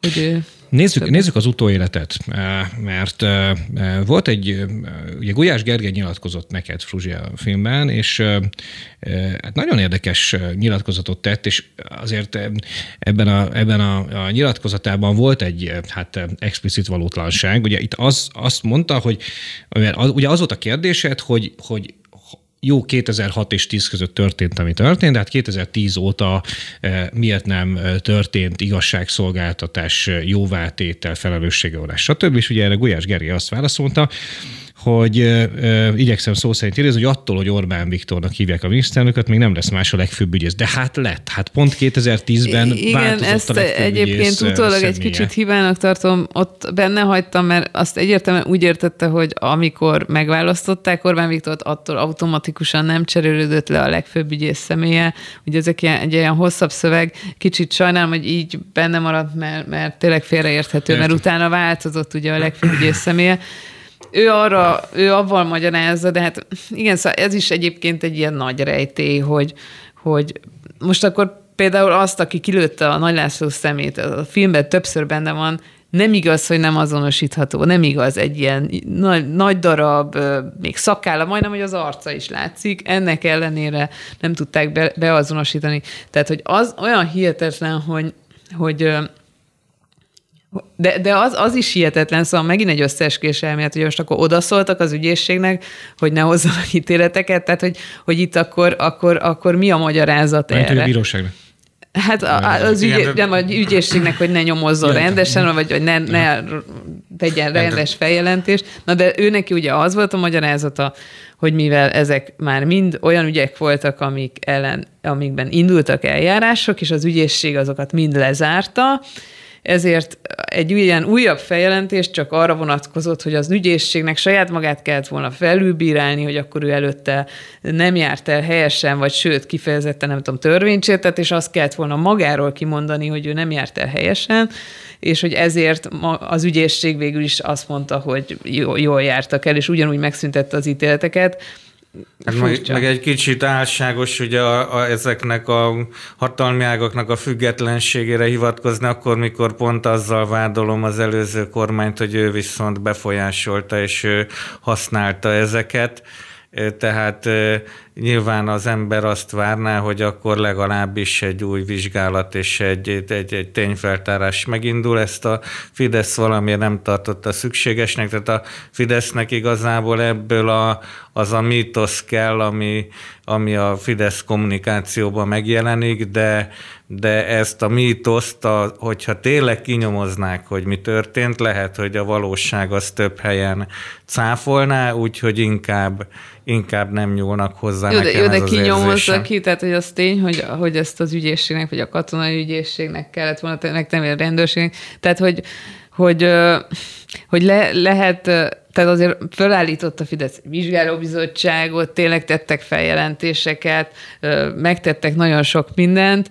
hogy ő Nézzük, nézzük az utóéletet, eh, mert eh, eh, volt egy, ugye Gulyás Gergely nyilatkozott neked Fruzsia filmben, és hát nagyon érdekes nyilatkozatot tett, és azért ebben a, ebben a, a nyilatkozatában volt egy hát explicit valótlanság. Ugye itt az, azt mondta, hogy mert az, ugye az volt a kérdésed, hogy, hogy jó 2006 és 10 között történt, ami történt, de hát 2010 óta e, miért nem eh, történt igazságszolgáltatás, eh, jóvátétel, felelősségorás, stb. És ugye erre Gulyás Gergely azt válaszolta, hogy ö, igyekszem szó szerint idézni, hogy attól, hogy Orbán Viktornak hívják a miniszterelnököt, még nem lesz más a legfőbb ügyész. De hát lett. Hát pont 2010-ben Igen, ezt a egyébként utólag egy kicsit hibának tartom. Ott benne hagytam, mert azt egyértelműen úgy értette, hogy amikor megválasztották Orbán Viktort, attól automatikusan nem cserélődött le a legfőbb ügyész személye. Ugye ezek ilyen, egy ilyen hosszabb szöveg. Kicsit sajnálom, hogy így benne maradt, mert, mert tényleg félreérthető, mert utána változott ugye a legfőbb ügyész személye ő arra, ő avval magyarázza, de hát igen, szóval ez is egyébként egy ilyen nagy rejtély, hogy, hogy most akkor például azt, aki kilőtte a Nagy László szemét, a filmben többször benne van, nem igaz, hogy nem azonosítható, nem igaz, egy ilyen nagy, nagy darab, még szakálla, majdnem, hogy az arca is látszik, ennek ellenére nem tudták be, beazonosítani. Tehát, hogy az olyan hihetetlen, hogy, hogy de, de az, az is hihetetlen, szóval megint egy összeeskés elmélet, hogy most akkor odaszóltak az ügyészségnek, hogy ne hozzanak ítéleteket, tehát hogy, hogy itt akkor, akkor, akkor mi a magyarázat Mert erre? a bíróságnak. Hát az ügy, nem a ügyészségnek, hogy ne nyomozzon rendesen, vagy hogy ne, ne tegyen rendes feljelentést. Na de ő neki ugye az volt a magyarázata, hogy mivel ezek már mind olyan ügyek voltak, amik ellen, amikben indultak eljárások, és az ügyészség azokat mind lezárta, ezért egy ilyen újabb feljelentés csak arra vonatkozott, hogy az ügyészségnek saját magát kellett volna felülbírálni, hogy akkor ő előtte nem járt el helyesen, vagy sőt, kifejezetten nem tudom, törvénycsértet, és azt kellett volna magáról kimondani, hogy ő nem járt el helyesen, és hogy ezért az ügyészség végül is azt mondta, hogy jól jártak el, és ugyanúgy megszüntette az ítéleteket, Hát meg, meg egy kicsit álságos ugye a, a, ezeknek a hatalmi ágaknak a függetlenségére hivatkozni, akkor, mikor pont azzal vádolom az előző kormányt, hogy ő viszont befolyásolta és ő használta ezeket. Tehát nyilván az ember azt várná, hogy akkor legalábbis egy új vizsgálat és egy, egy, egy tényfeltárás megindul. Ezt a Fidesz valamiért nem tartotta szükségesnek, tehát a Fidesznek igazából ebből a, az a mítosz kell, ami, ami a Fidesz kommunikációban megjelenik, de, de ezt a mítoszt, a, hogyha tényleg kinyomoznák, hogy mi történt, lehet, hogy a valóság az több helyen cáfolná, úgyhogy inkább, inkább nem nyúlnak hozzá jó, de, jó, de kinyomozza ki, tehát hogy az tény, hogy, hogy ezt az ügyészségnek, vagy a katonai ügyészségnek kellett volna tenni, a rendőrségnek, tehát hogy, hogy, hogy le, lehet, tehát azért felállított a Fidesz vizsgálóbizottságot, tényleg tettek feljelentéseket, megtettek nagyon sok mindent,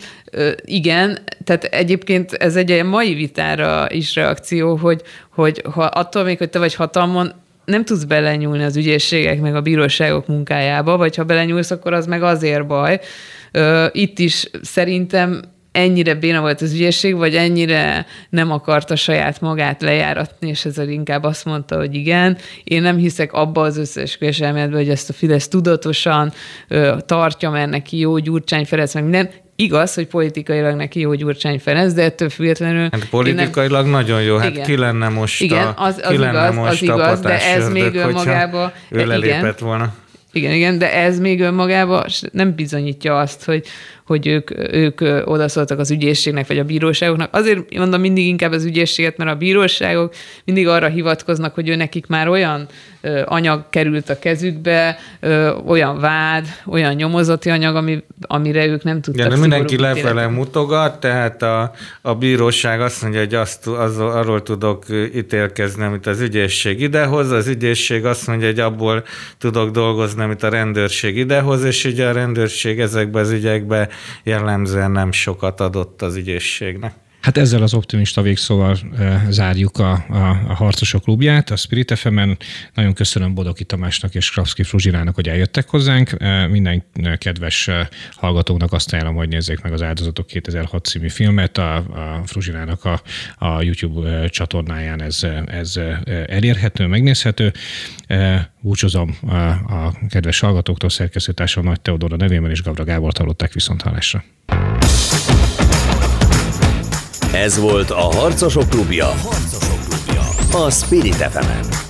igen, tehát egyébként ez egy mai vitára is reakció, hogy, hogy ha attól még, hogy te vagy hatalmon, nem tudsz belenyúlni az ügyészségek meg a bíróságok munkájába, vagy ha belenyúlsz, akkor az meg azért baj. Itt is szerintem ennyire béna volt az ügyészség, vagy ennyire nem akarta saját magát lejáratni, és ezzel inkább azt mondta, hogy igen. Én nem hiszek abba az összeesküvés elméletbe, hogy ezt a Fidesz tudatosan ö, tartja, mert neki jó Gyurcsány Ferenc, meg minden. Igaz, hogy politikailag neki jó Gyurcsány Ferenc, de ettől függetlenül... Hát politikailag nem... nagyon jó, hát igen. ki lenne most igen, az, az ki lenne igaz, most az igaz, de ez még önmagában... Ő lelépett volna. Igen, igen, de ez még önmagában nem bizonyítja azt, hogy, hogy ők, ők odaszóltak az ügyészségnek vagy a bíróságoknak. Azért mondom mindig inkább az ügyészséget, mert a bíróságok mindig arra hivatkoznak, hogy ő nekik már olyan anyag került a kezükbe, olyan vád, olyan nyomozati anyag, ami, amire ők nem tudtak. De mindenki lefele mutogat, tehát a, a bíróság azt mondja, hogy azt, az, arról tudok ítélkezni, amit az ügyészség idehoz, az ügyészség azt mondja, hogy abból tudok dolgozni, amit a rendőrség idehoz, és ugye a rendőrség ezekben az ügyekben jellemzően nem sokat adott az ügyészségnek. Hát ezzel az optimista végszóval zárjuk a, a, a Harcosok klubját, a Spirit fm -en. Nagyon köszönöm Bodoki Tamásnak és Krapszki Fruzsirának, hogy eljöttek hozzánk. Minden kedves hallgatóknak azt ajánlom, hogy nézzék meg az Áldozatok 2006 című filmet. A, a Fruzsirának a, a YouTube csatornáján ez, ez elérhető, megnézhető. Búcsozom a, a kedves hallgatóktól, szerkesztőtársam Nagy Teodora nevében és Gavra Gábor hallották viszont hallásra. Ez volt a Harcosok Klubja. A Harcosok Klubja. A Spirit fm -en.